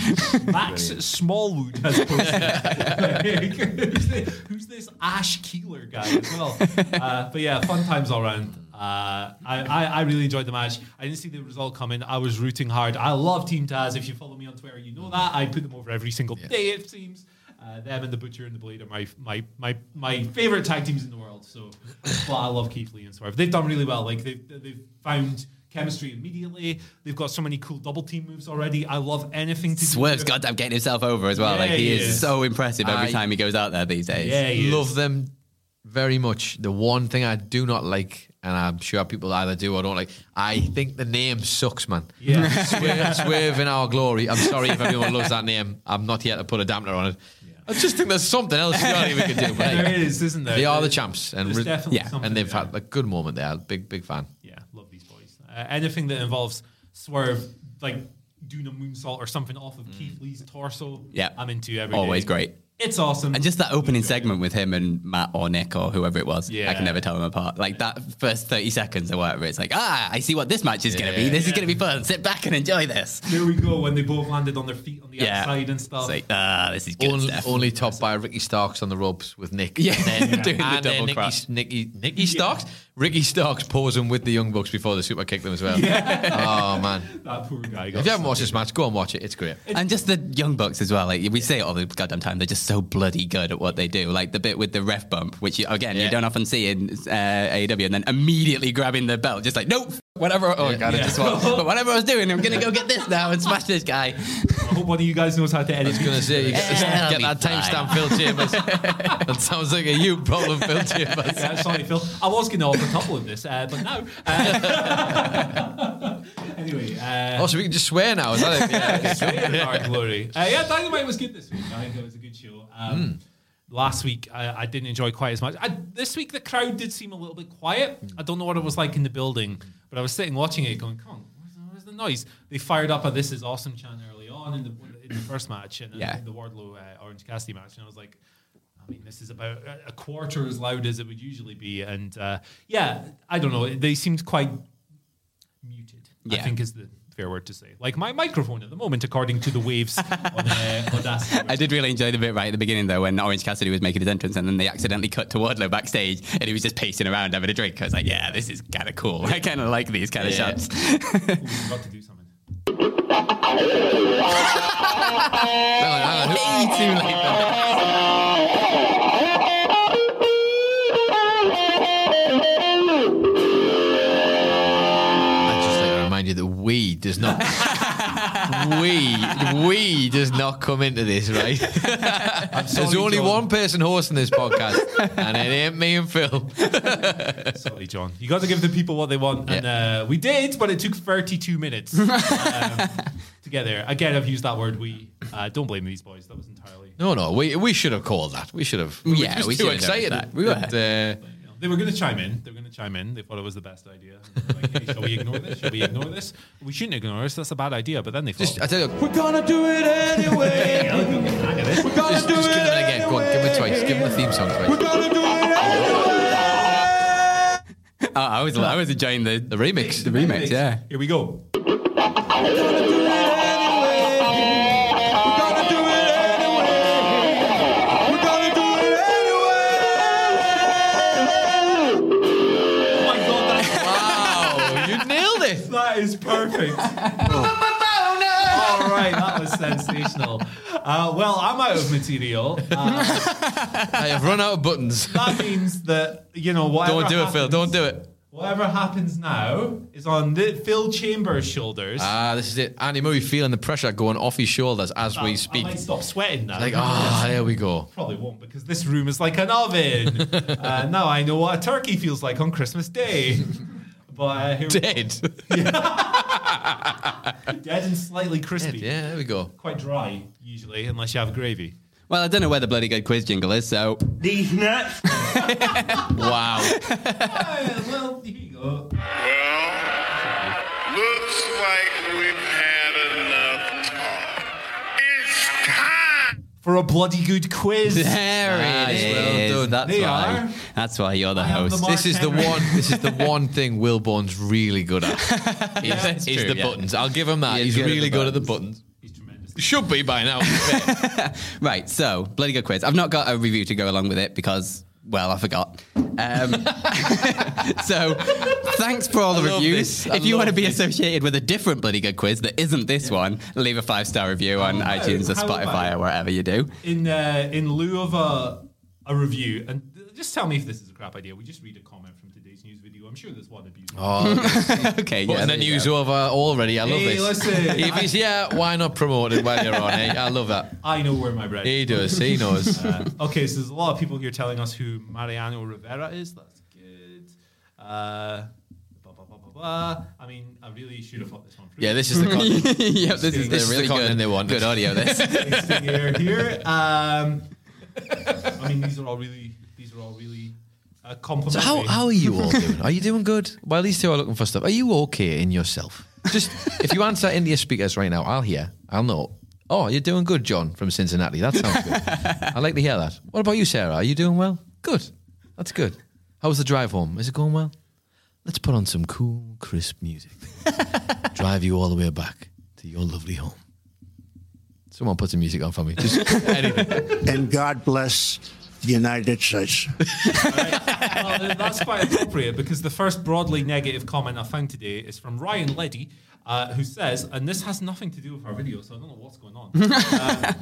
Max Smallwood has posted. who's, this, who's this Ash Keeler guy as well? Uh, but yeah, fun times all around. Uh, I, I, I really enjoyed the match. I didn't see the result coming. I was rooting hard. I love Team Taz. If you follow me on Twitter, you know that. I put them over every single day, it seems. Uh, them and the Butcher and the Blade are my my my my favorite tag teams in the world. So, but I love Keith Lee and Swerve. They've done really well. Like they've they've found chemistry immediately. They've got so many cool double team moves already. I love anything to do Swerve's with- goddamn getting himself over as well. Yeah, like he, he is, is. so impressive every I- time he goes out there these days. Yeah, he is. Love them very much. The one thing I do not like, and I'm sure people either do or don't like, I think the name sucks, man. Yeah. Swerve, swerve in our glory. I'm sorry if everyone loves that name. I'm not here to put a dampener on it. I just think there's something else we can do. But there is, isn't there? they are the champs, and re- definitely yeah, and they've there. had a good moment there. Big, big fan. Yeah, love these boys. Uh, anything that involves Swerve, like doing a moonsault or something off of Keith Lee's torso, Yeah. I'm into every Always day. great. It's awesome. And just that opening segment with him and Matt or Nick or whoever it was, yeah. I can never tell them apart. Like that first 30 seconds or whatever, it's like, ah, I see what this match is going to be. This is going to be fun. Sit back and enjoy this. There we go when they both landed on their feet on the Yeah. outside and stuff. It's like, ah, this is good Only, stuff. only topped by Ricky Starks on the ropes with Nick. Yeah, and then, doing the and then double Nicky, cross. Nicky, Nicky Starks, Ricky Starks posing with the Young Bucks before the super kick them as well. Oh man! that poor guy. Got If you haven't watched this match, go and watch it. It's great. And just the young bucks as well. Like we say it all the goddamn time, they're just so bloody good at what they do. Like the bit with the ref bump, which you, again you don't often see in uh, AEW, and then immediately grabbing the belt, just like nope, whatever. Oh god, I just want. But whatever I was doing, I'm gonna go get this now and smash this guy. I hope one of you guys knows how to edit. I was going to say, you get, Yeah, get it'll that be fine. timestamp, Phil Chambers. that sounds like a you problem, Phil Chambers. Yeah, sorry, Phil. I was going to offer a couple of this, uh, but no. Uh, anyway, uh, Oh, so we can just swear now, is that it? Yeah. Straight in our glory. Uh, yeah, Dynamite was good this week. I think it was a good show. Um, Last week, I, I didn't enjoy quite as much. I, this week, the crowd did seem a little bit quiet. I don't know what it was like in the building, but I was sitting watching it, going, "Come on, where's the, where's the noise?" They fired up a "This is awesome" chant early on in the in the first match, and Yeah. in the Wardlow uh, Orange Cassidy match, and I was like. I mean, this is about a- quarter as loud as it would usually be, and uh, yeah, I don't know. They seemed quite muted. I think is the fair word to say. Like my microphone at the moment, according to the waves on uh, Audacity. I did really enjoy the bit right at the beginning though when Orange Cassidy was making his entrance and then they accidentally cut to Wardlow backstage and he was just pacing around having a drink. I was like, yeah, this is kind of cool. I kind of like these kind of Yeah. shots. Ooh, on, hang on. Who- too late. though. Does not. we we does not come into this right. There's only John. one person hosting this podcast, and it ain't me and Phil. Sorry, John. You got to give the people what they want, and uh, we did, but it took 32 minutes um, to get there. Again, I've used that word. We uh, don't blame these boys. That was entirely. No, no, we we should have called that. We should have. We Yeah, were just we too should have excited. that. We were. But, uh, you know, they were going to chime in. They were going to chime in. They thought it was the best idea. Like, hey, shall we ignore this? Shall we ignore this? We shouldn't ignore this. That's a bad idea. But then they thought, just I tell you, We're gonna do it anyway. "Yeah, look at the hang of this." We're gonna just, do just it give them it again. Go on, give it twice. Give them the theme song twice. We're gonna do it anyway. Oh, I was I was enjoying the The remix. the remix. Yeah. Here we go. That is perfect. All right, that was sensational. Uh, well, I'm out of material. Uh, I have run out of buttons. that means that you know whatever. Don't do it, Phil. Don't do it. Whatever happens now is on the Phil Chambers' shoulders. Ah, this is it. Andy Murray feeling the pressure going off his shoulders as I- we speak. I might stop sweating now. Like, ah, there we go. Probably won't because this room is like an oven. uh, now I know what a turkey feels like on Christmas Day. But uh, here Dead. dead and slightly crispy. Yeah, there we go. Quite dry usually, unless you have gravy. Well, I don't know where the bloody good quiz jingle is, so These nuts. Wow. Well, here you go. Looks like we've had For a bloody good quiz. there Nice, it well done. That's They why. are. That's why you're the I am the host. Mark This is the Henry. one. This is the one thing Wilborn's really good at. Is, that's is true, the yeah. buttons. I'll give him that. He is He's good at really the good at the buttons. buttons. He's tremendous. Should be by now. Right, so bloody good quiz. I've not got a review to go along with it because, well, I forgot. Um, so, thanks for all the I reviews. If you want to be this. associated with a different bloody good quiz that isn't this one, leave a five star review on iTunes or how Spotify or wherever you do. In uh, in lieu of a a review, and just tell me if this is a crap idea. We just read a comment from news video. I'm sure there's one abusing. oh, okay, putting yeah, the there you news go. over already. I love Hey, this. listen, if he's here, why not promote it while you're on? Eh? I love that. I know where my bread. He is. does. He knows. Uh, okay, so there's a lot of people here telling us who Mariano Rivera is. That's good. Uh, blah, blah, blah, blah, blah. I mean, I really should have thought this one through. Yeah, this is the. Con- yep, this is This is the the really content good, they wanted. good audio. This. here, here. Um, I mean, these are all really, these are all really uh, so how how are you all doing? Are you doing good? While these two are looking for stuff, are you okay in yourself? Just if you answer into your speakers right now, I'll hear. I'll know. Oh, you're doing good, John from Cincinnati. That sounds good. I like to hear that. What about you, Sarah? Are you doing well? Good. That's good. How was the drive home? Is it going well? Let's put on some cool, crisp music. drive you all the way back to your lovely home. Someone put some music on for me. Just anything. and God bless the United States. well, that's quite appropriate because the first broadly negative comment I found today is from Ryan Leddy, uh, who says, and this has nothing to do with our video, so I don't know what's going on. Uh,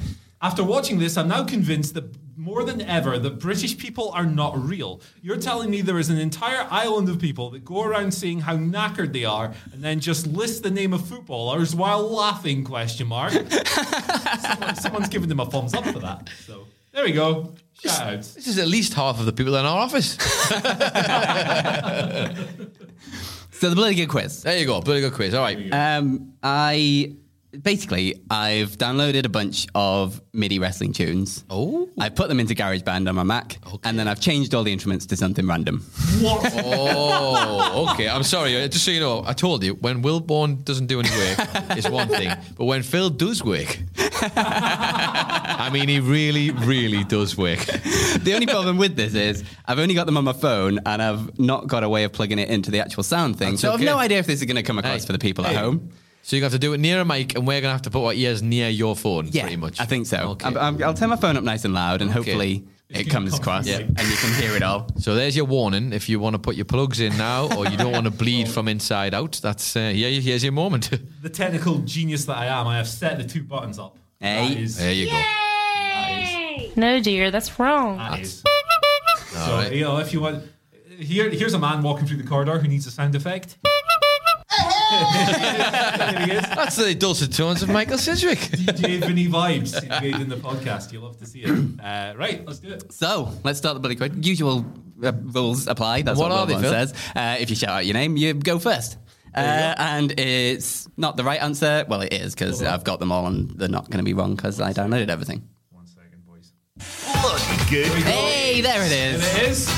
after watching this, I'm now convinced that more than ever that British people are not real. You're telling me there is an entire island of people that go around saying how knackered they are and then just list the name of footballers while laughing? Question mark. Someone, someone's giving them a thumbs up for that. So there we go. Shout outs. This is at least half of the people in our office. So the bloody good quiz. There you go. Bloody good quiz. All right. Um, I basically I've downloaded a bunch of MIDI wrestling tunes. Oh. I put them into GarageBand on my Mac, and then I've changed all the instruments to something random. What? Oh, okay. I'm sorry. Uh, Just so you know, I told you when Wilborn doesn't do any work, it's one thing, but when Phil does work, I mean, he really, really does work. the only problem with this is I've only got them on my phone, and I've not got a way of plugging it into the actual sound thing. That's so okay. I've no idea if this is going to come across Hey, for the people at home. So you have to do it near a mic, and we're gonna have to put our ears near your phone, Yeah, pretty much. I think so. Okay. I'm- I'm- I'll turn my phone up nice and loud, and Okay. hopefully it comes across, Yeah. and you can hear it all. So there's your warning. If you want to put your plugs in now, or you don't want to bleed from inside out, that's uh, yeah. Here's your moment. the technical genius that I am, I have set the two buttons up. Hey. That is, there you go. that is, No, dear, that's wrong. that is. So, you know, if you want, here, here's a man walking through the corridor who needs a sound effect. there he is. That's the dulcet tones of Michael Sidgwick. DJ Vinny vibes made in the podcast. You'll love to see it. Uh, right, let's do it. So let's start the bloody quiz. Usual uh, rules apply. That's What what, are they, Will says. Uh, if you shout out your name, you go first. Uh, and it's not the right answer. Well, it is because I've got them all, and they're not going to be wrong because I downloaded everything. One second, boys. Bloody good. Hey, there it And is. it is.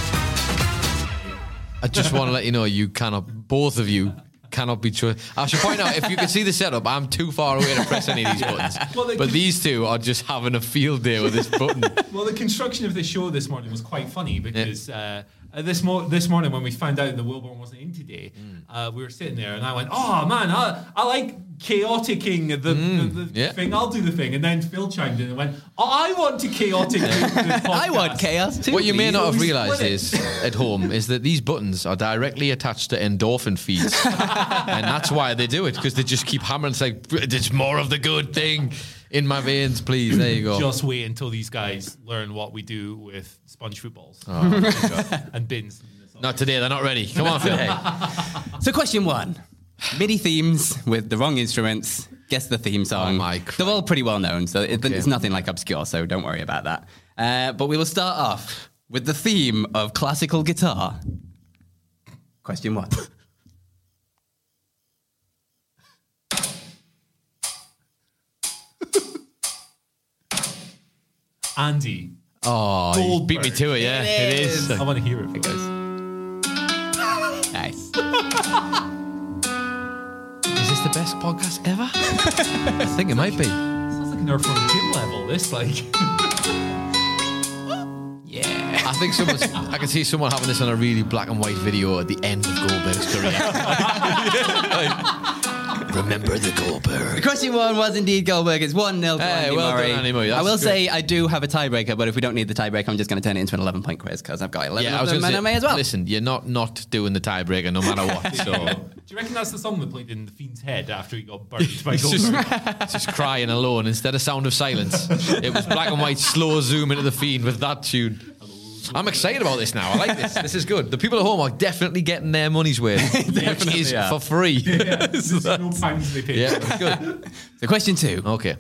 I just want to let you know you cannot, both of you cannot be true. I should point out if you can see the setup, I'm too far away to press any of these buttons. Well, they but can- these two are just having a field day with this button. Well, the construction of the show this morning was quite funny because uh, uh, this mo- this morning when we found out that Wilborn wasn't in today, Mm. Uh, we were sitting there and I went, "Oh man, I, I like chaoticing the, the, the Mm, yeah. thing. I'll do the thing." And then Phil chimed in and went, "Oh, I want to chaotic the, the I want chaos too. What you may not have realised is at home is that these buttons are directly attached to endorphin feeds, and that's why they do it because they just keep hammering. It's like there's more of the good thing in my veins, please. There you go. Just wait until these guys learn what we do with sponge footballs Oh. and bins. Not today. They're not ready. Come on, Phil. So, question one: MIDI themes with the wrong instruments. Guess the theme song. Oh my They're all pretty well known, so it, Okay. it's nothing like obscure. So don't worry about that. Uh, but we will start off with the theme of classical guitar. Question one. Andy, Oh, you Goldberg. beat me to it. Yeah, it is. I want to hear it. Guys. nice. Is this the best podcast ever? I think it might be. Sounds like an from Gym level. This like. Yeah. I think someone's. I can see someone having this on a really black and white video at the end of Goldberg's career. Remember the Goldberg. The question one was indeed Goldberg. It's 1 0 to Hey, Andy well done, Murray. Andy Murray. I will good. say I do have a tiebreaker, but if we don't need the tiebreaker, I'm just going to turn it into an 11 point quiz because I've got 11 Yeah, I of was them going and to I say. may as well. Listen, you're not not doing the tiebreaker no matter what. So Do you reckon that's the song that played in the Fiend's head after he got burned by it's just, Goldberg? just crying alone instead of Sound of Silence. It was black and white, slow zoom into the fiend with that tune. I'm excited about this now. I like this. This is good. The people at home are definitely getting their money's worth, which is are. for free. There's no pounds they paid. Yeah, it's good. So, question two. Okay.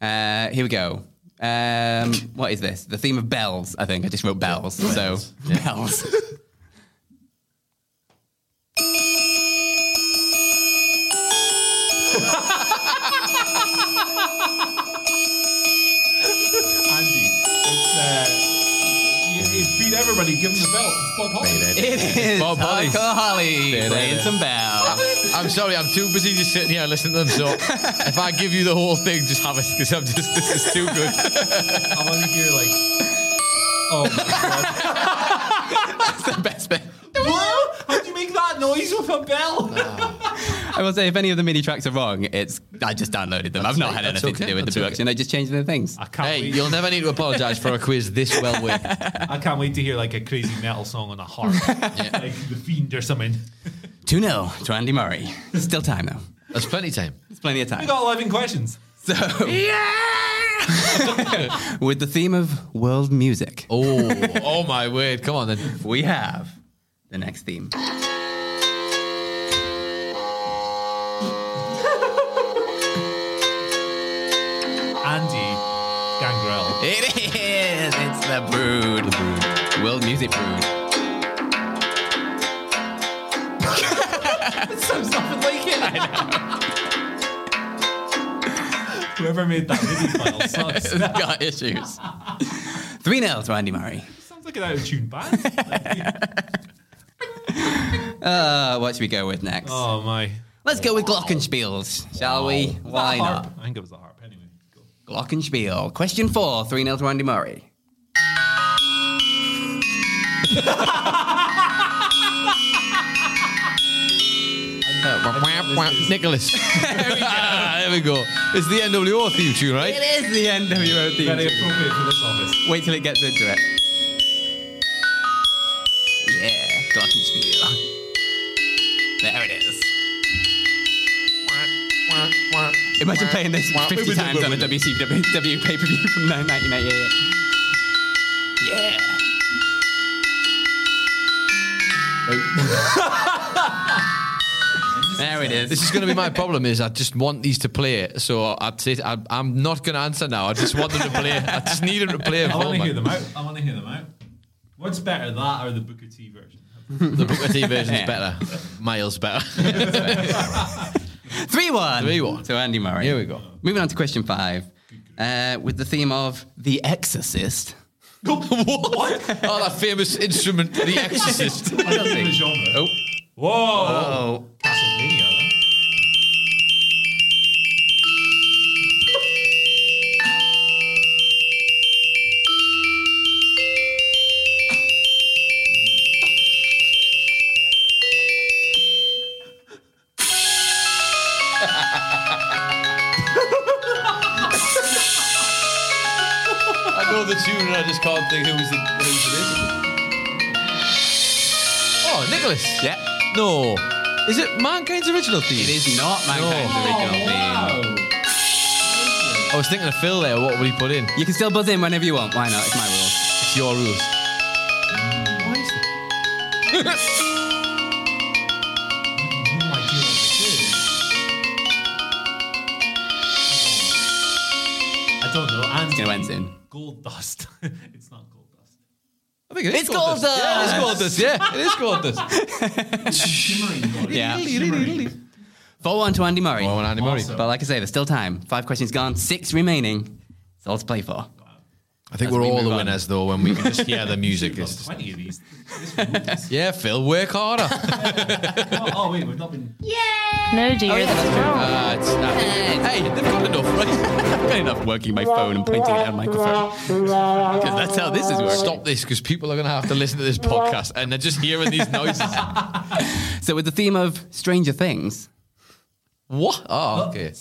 Uh, here we go. Um, what is this? The theme of bells, I think. I just wrote bells. So, bells. Andy, it's uh, you, it beat everyone everybody, give him the belt. It's Bob Holly. It is Bob Holly. Hardcore Holly There, there, playing there. some bells. I'm sorry, I'm too busy just sitting here listening to them. So if I give you the whole thing, just have it because I'm just this is too good. I want to hear like. Oh my god! That's the best bit. what? How'd you make that noise with a bell? I will say, if any of the MIDI tracks are wrong, it's I just downloaded them. I've not had anything okay, to do with the that's okay. production. I just changed the things. I can't hey, wait. you'll never need to apologise for a quiz this well with. I can't wait to hear like a crazy metal song on a harp, like the Fiend or something. 2 0 to Andy Murray. Still time, though. There's plenty of time. There's plenty of time. We time. got eleven questions. So, Yeah! with the theme of world music, Oh, oh my word! Come on then. we have the next theme. It is! It's the Brood. The Brood. World Music Brood. Sounds nothing like it. Whoever made that MIDI file sucks. It's got issues. 3 0 to Andy Murray. Sounds like an out of tune band. Uh, what should we go with next? oh my. Let's go with Glockenspiels, shall we? Why not? I think it was the harp anyway. Go. Glockenspiel. Question four, 3 0 to Andy Murray. Nicholas. there we go. It's the NWO theme tune, right? It is the NWO theme. Very tune. appropriate for this office. Wait till it gets into it. Yeah, Glockenspiel. There it is. Imagine playing this 50 times on a WCW pay per view from 1998. Yeah. there it is. This is going to be my problem. Is I just want these to play it, so I'd say I, I'm not going to answer now. I just want them to play. it. I just need them to play. it I want to hear them out. I want to hear them out. What's better, that or the Booker T version? The Booker T version is Yeah. better, miles better. 3 1. 3-1. To Andy Murray. Here we go. Moving on to question five. Uh, with the theme of The Exorcist. what? Oh, that famous instrument, The Exorcist. I don't know the genre. oh, Whoa! Oh. The tune, and I just can't think who's the who's it is. Oh, Nicholas. Yeah. No. Is it Mankind's original theme? It is not Mankind's oh, original theme. I was thinking of Phil there. What would he put in? You can still buzz in whenever you want. Why not? It's my rules. It's your rules. No gonna end soon. Gold dust. it's not gold dust. I think it is It's Gold Dust. Yeah, it is Gold Dust. Yeah, it is Gold Dust. Shimmering gold. Yeah. Shimmering. 4 1 to Andy Murray. Oh, and Andy Murray. Awesome. But like I say, there's still time. Five questions gone, six remaining. It's all to play for. I think As we're we all move the on. winners though when we can just hear the music. We've 20 of these. This yeah, Phil, work harder. oh, oh, wait, we've not been. Yeah. No, dear, that's wrong. Ah, it's- ah, hey, they've got enough, right? I've got enough working my phone and pointing at a microphone. Because that's how this is working. Stop this because people are going to have to listen to this podcast and they're just hearing these noises. So, with the theme of Stranger Things, what? Oh, okay.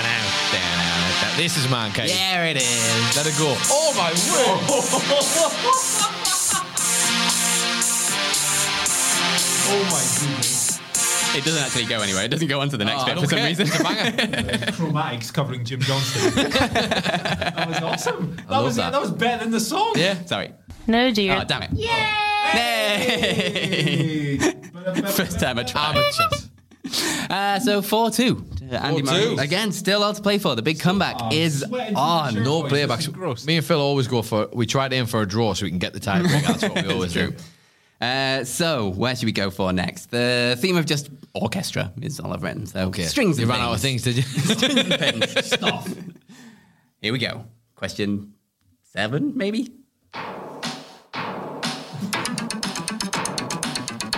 That- This is mankind. there it is. Let it go. Oh my word! Oh my goodness. It doesn't actually go anywhere. It doesn't go on to the next Oh, bit for some care. reason. It's a banger. Chromatics covering Jim Johnston. that was awesome. That love was that. that was better than the song. yeah. Sorry. No, dear. Oh, damn it. Yay! First time I tried. Amateurs. Uh, so 4 2 Andy Murray. Again, still all to play for. The big comeback is sweating through on. No Boys, playbacks. gross. Me and Phil always go for. We try to aim for a draw so we can get the tiebreak. That's what we always do. Uh, so, where should we go for next? The theme of just orchestra is all I've written. So, Okay. strings You and ran out of things, did you? things. Stuff. Here we go. Question seven, maybe?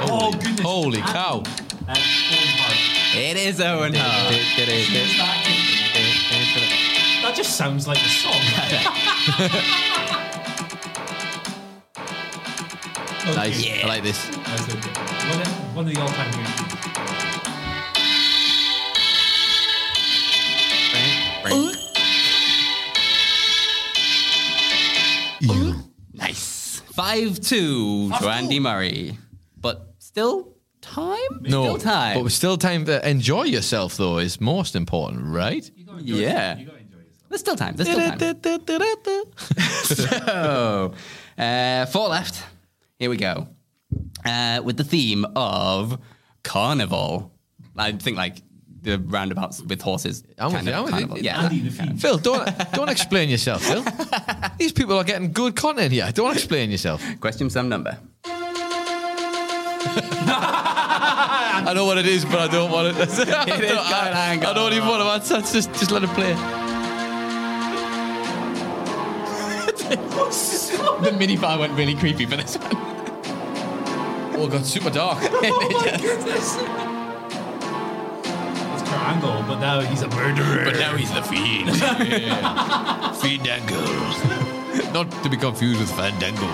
Oh, goodness. Holy cow. Uh, Owen Hart. It is Owen Hart. That just sounds like a song. Nice. I like this. One of, one of the all-time great. Nice. 5 2 to Andy Murray. But still time? No, Still time. but we still time to enjoy yourself, though, is most important, right? yeah. There's still time. There's still time. so, uh, four left. Here we go. Uh, with the theme of carnival. I think like the roundabouts with horses. I'm with you, I'm with you. carnival. Yeah. Andy the Phil, don't don't explain yourself, Phil. These people are getting good content here. Don't explain yourself. Question some number. I know what it is, but I don't want it. I, don't, I, going I don't even want to answer. Just, just let it play. the mini bar went really creepy for this one. Oh, it got super dark. Oh, it's Kurt Angle, but now he's a murderer. But now he's the fiend. Fandango. Not to be confused with Fandango.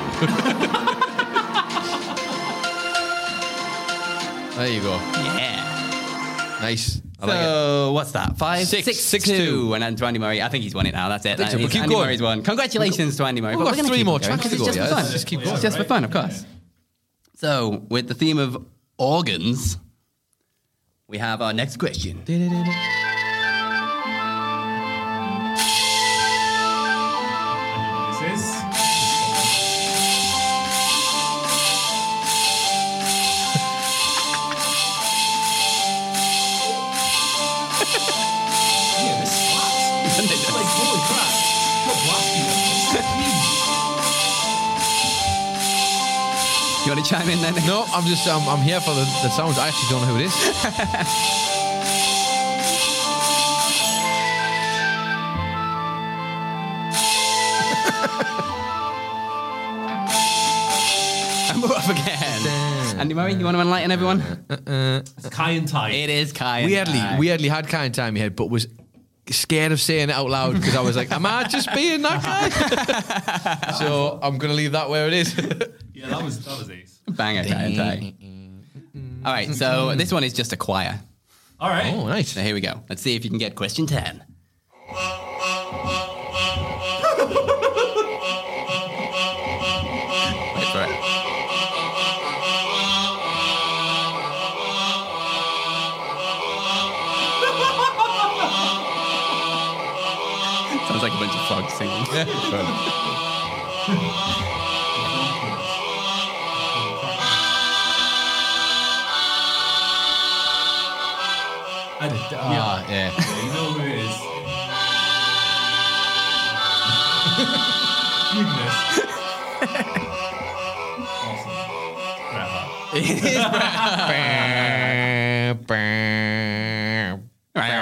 There you go. Yeah. Nice. I like. So what's that? Five, Six. six, Six, two. two. And then to Andy Murray. I think he's won it now. That's it. That so, but is- keep Andy going. Murray's won. Congratulations to Andy Murray. We've But got three more tracks to go, just yeah. for fun. Just keep It's going. just for fun, of course. So, with the theme of organs, we have our next question. Yeah, this slaps. like, holy crap. You want to chime in then? No, I'm just I'm, I'm here for the, the sounds. I actually don't know who it is. And we're off again. Andy Murray, you want to enlighten everyone? It's Kai En Tai. It is Kai. and weirdly, Kai. weirdly had kind of time in my head, but was scared of saying it out loud because I was like, "Am I just being that guy?" so I'm gonna leave that where it is. Yeah, that was that was ace. Banger, Kai En Tai. All right, so this one is just a choir. All right. oh, nice. So here we go. Let's see if you can get question 10. Sounds like a bunch of frogs singing. I did, uh, Ah, yeah. You know who it is. Goodness. awesome. Bret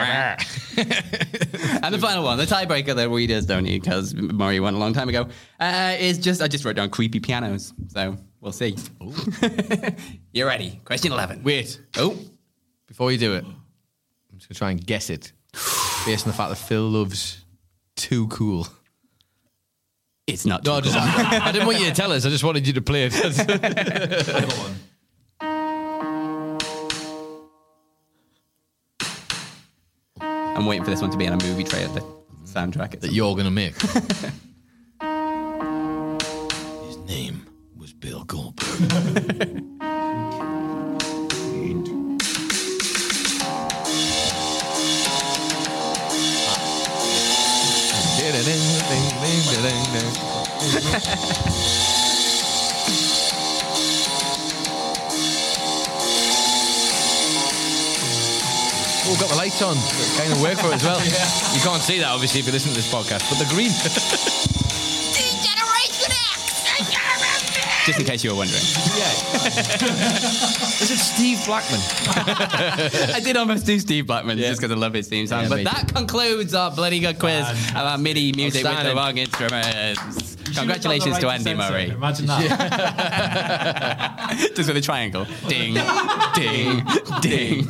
Hart. and the final one, the tiebreaker that we just don't need because Murray won a long time ago, uh, is just, I just wrote down creepy pianos. So we'll see. You're ready. Question 11. Wait. Oh, Before you do it, I'm just gonna try and guess it based on the fact that Phil loves too cool. it's not. No, too just, cool. I didn't want you to tell us. I just wanted you to play it. I'm waiting for this one to be on a movie trailer, the soundtrack. It. That you're gonna make. His name was Bill Goldberg. Oh, got the lights on. Kind of work for it as well. You can't see that obviously if you listen to this podcast, but the green. Just in case you were wondering. Yeah. Is it Steve Blackman? I did almost do Steve Blackman just because I love his theme song. Yeah, but me that concludes our bloody good quiz about MIDI music with the Outstanding. wrong instruments. You should have Congratulations to the right Andy censor. Murray. Imagine that. just with a triangle. Ding, ding, ding.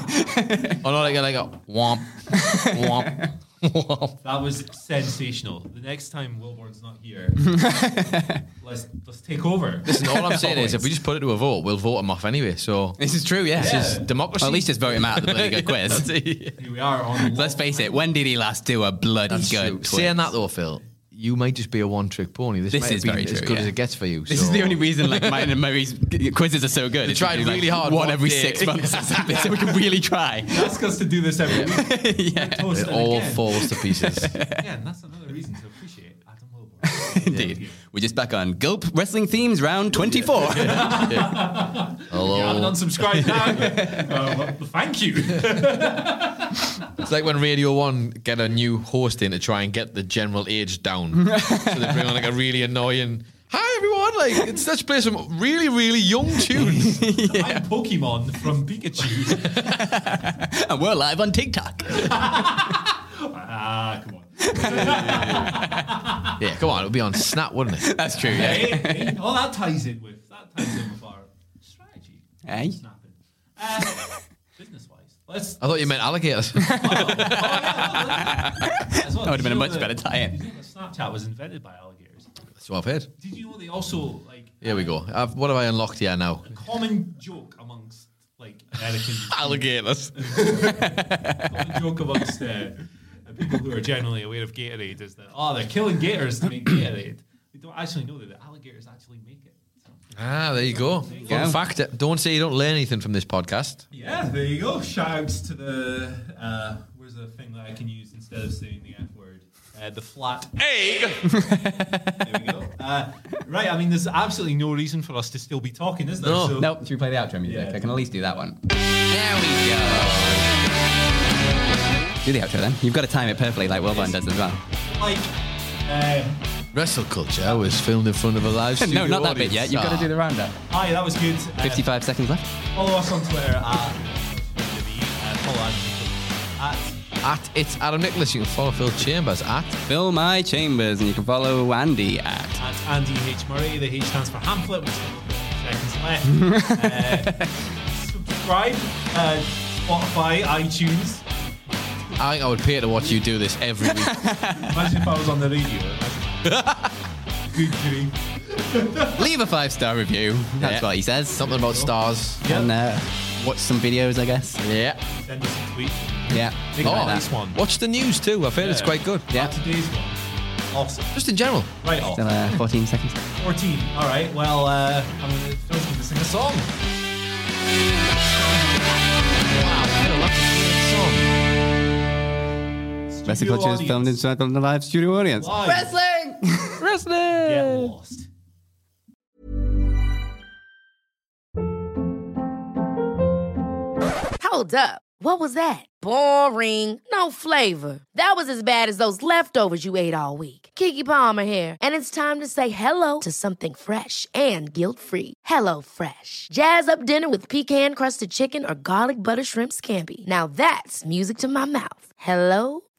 Oh no, like a, like a womp, womp, womp. That was sensational. The next time Wilborn's not here, let's let's take over. Listen, all I'm saying is, if we just put it to a vote, we'll vote him off anyway. So This is true, yeah. this is democracy. Or at least just vote him out of the bloody good quiz. Here we are on. Let's face it, when did he last do a bloody That's good true. Saying that though, Phil, you might just be a one-trick pony. This, This might have is been very as true, good yeah. as it gets for you. This so- is the only reason like mine and Murray's quizzes are so good. It's tried because, really like, hard one one every day. six months or something, so we can really try. Ask us to do this every week. yeah, Toast It it all again. falls to pieces. Again, that's another reason to appreciate Adam Wilborn. indeed. We're just back on Gulp Wrestling Themes round 24. You haven't Hello. unsubscribed now. uh, well, thank you. It's like when Radio One get a new host in to try and get the general age down. so they bring on like a really annoying. Hi everyone! Like it's let's play some really really young tunes. I'm Pokemon from Pikachu. and we're live on TikTok. Ah, come on. yeah, come on, it would be on Snap, wouldn't it? That's true, yeah. Hey, hey, oh, that ties in with that ties in with our strategy. Hey? Snapping. Uh, business wise, let's. I thought you meant alligators. That would have been a much better tie-in. Snapchat was invented by alligators. That's what I've heard. Did you know they also like Here we go. I've, what have I unlocked here now? a common joke amongst like Americans? Alligators. common joke amongst uh, people who are generally aware of Gatorade is that oh they're killing gators to make Gatorade. They don't actually know that the alligators actually make it. So, Ah, there you go. you Fun go. fact. Don't say you don't learn anything from this podcast. yeah, there you go. Shout outs to the uh, where's the thing that I can use instead of saying the F word? Uh, the flat egg. there we go. Uh, right, I mean, there's absolutely no reason for us to still be talking, is there? No. So, Nope, should we play the outro music? Yeah. I can at least do that one. There we go. Do the outro then. You've got to time it perfectly like Wilborn does as well. like, uh, Wrestle Culture was filmed in front of a live studio no, not that bit yet. You've got to do the roundup. hi, that was good. Uh, 55 seconds left. Follow us on Twitter at, follow Andy at At it's Adam Nicholas. You can follow Phil Chambers at Fill my chambers, and you can follow Andy at. at Andy H. Murray. The H stands for Hamlet, which is seconds left. uh, subscribe, uh, Spotify, iTunes. I think I would pay to watch you do this every week. Imagine if I was on the radio. Good grief. Leave a five star review. That's Yeah. what he says. Something about stars. And uh, watch some videos, I guess. Yeah. Send us a tweet. Yeah. Think Oh, about this one. Watch the news too. I've heard it's Yeah. quite good. Yeah. Today's one. Awesome. Just in general. Right off. Still uh, 14 seconds. 14. All right. Well, uh, I'm going to Phil's going to sing a song. Wrestling Studio Culture is filmed audience. inside from the live studio audience. Live. Wrestling! Wrestling! Get lost. Hold up. What was that? Boring. No flavor. That was as bad as those leftovers you ate all week. Keke Palmer here, and it's time to say hello to something fresh and guilt-free. Hello Fresh. Jazz up dinner with pecan-crusted chicken or garlic butter shrimp scampi. Now that's music to my mouth. Hello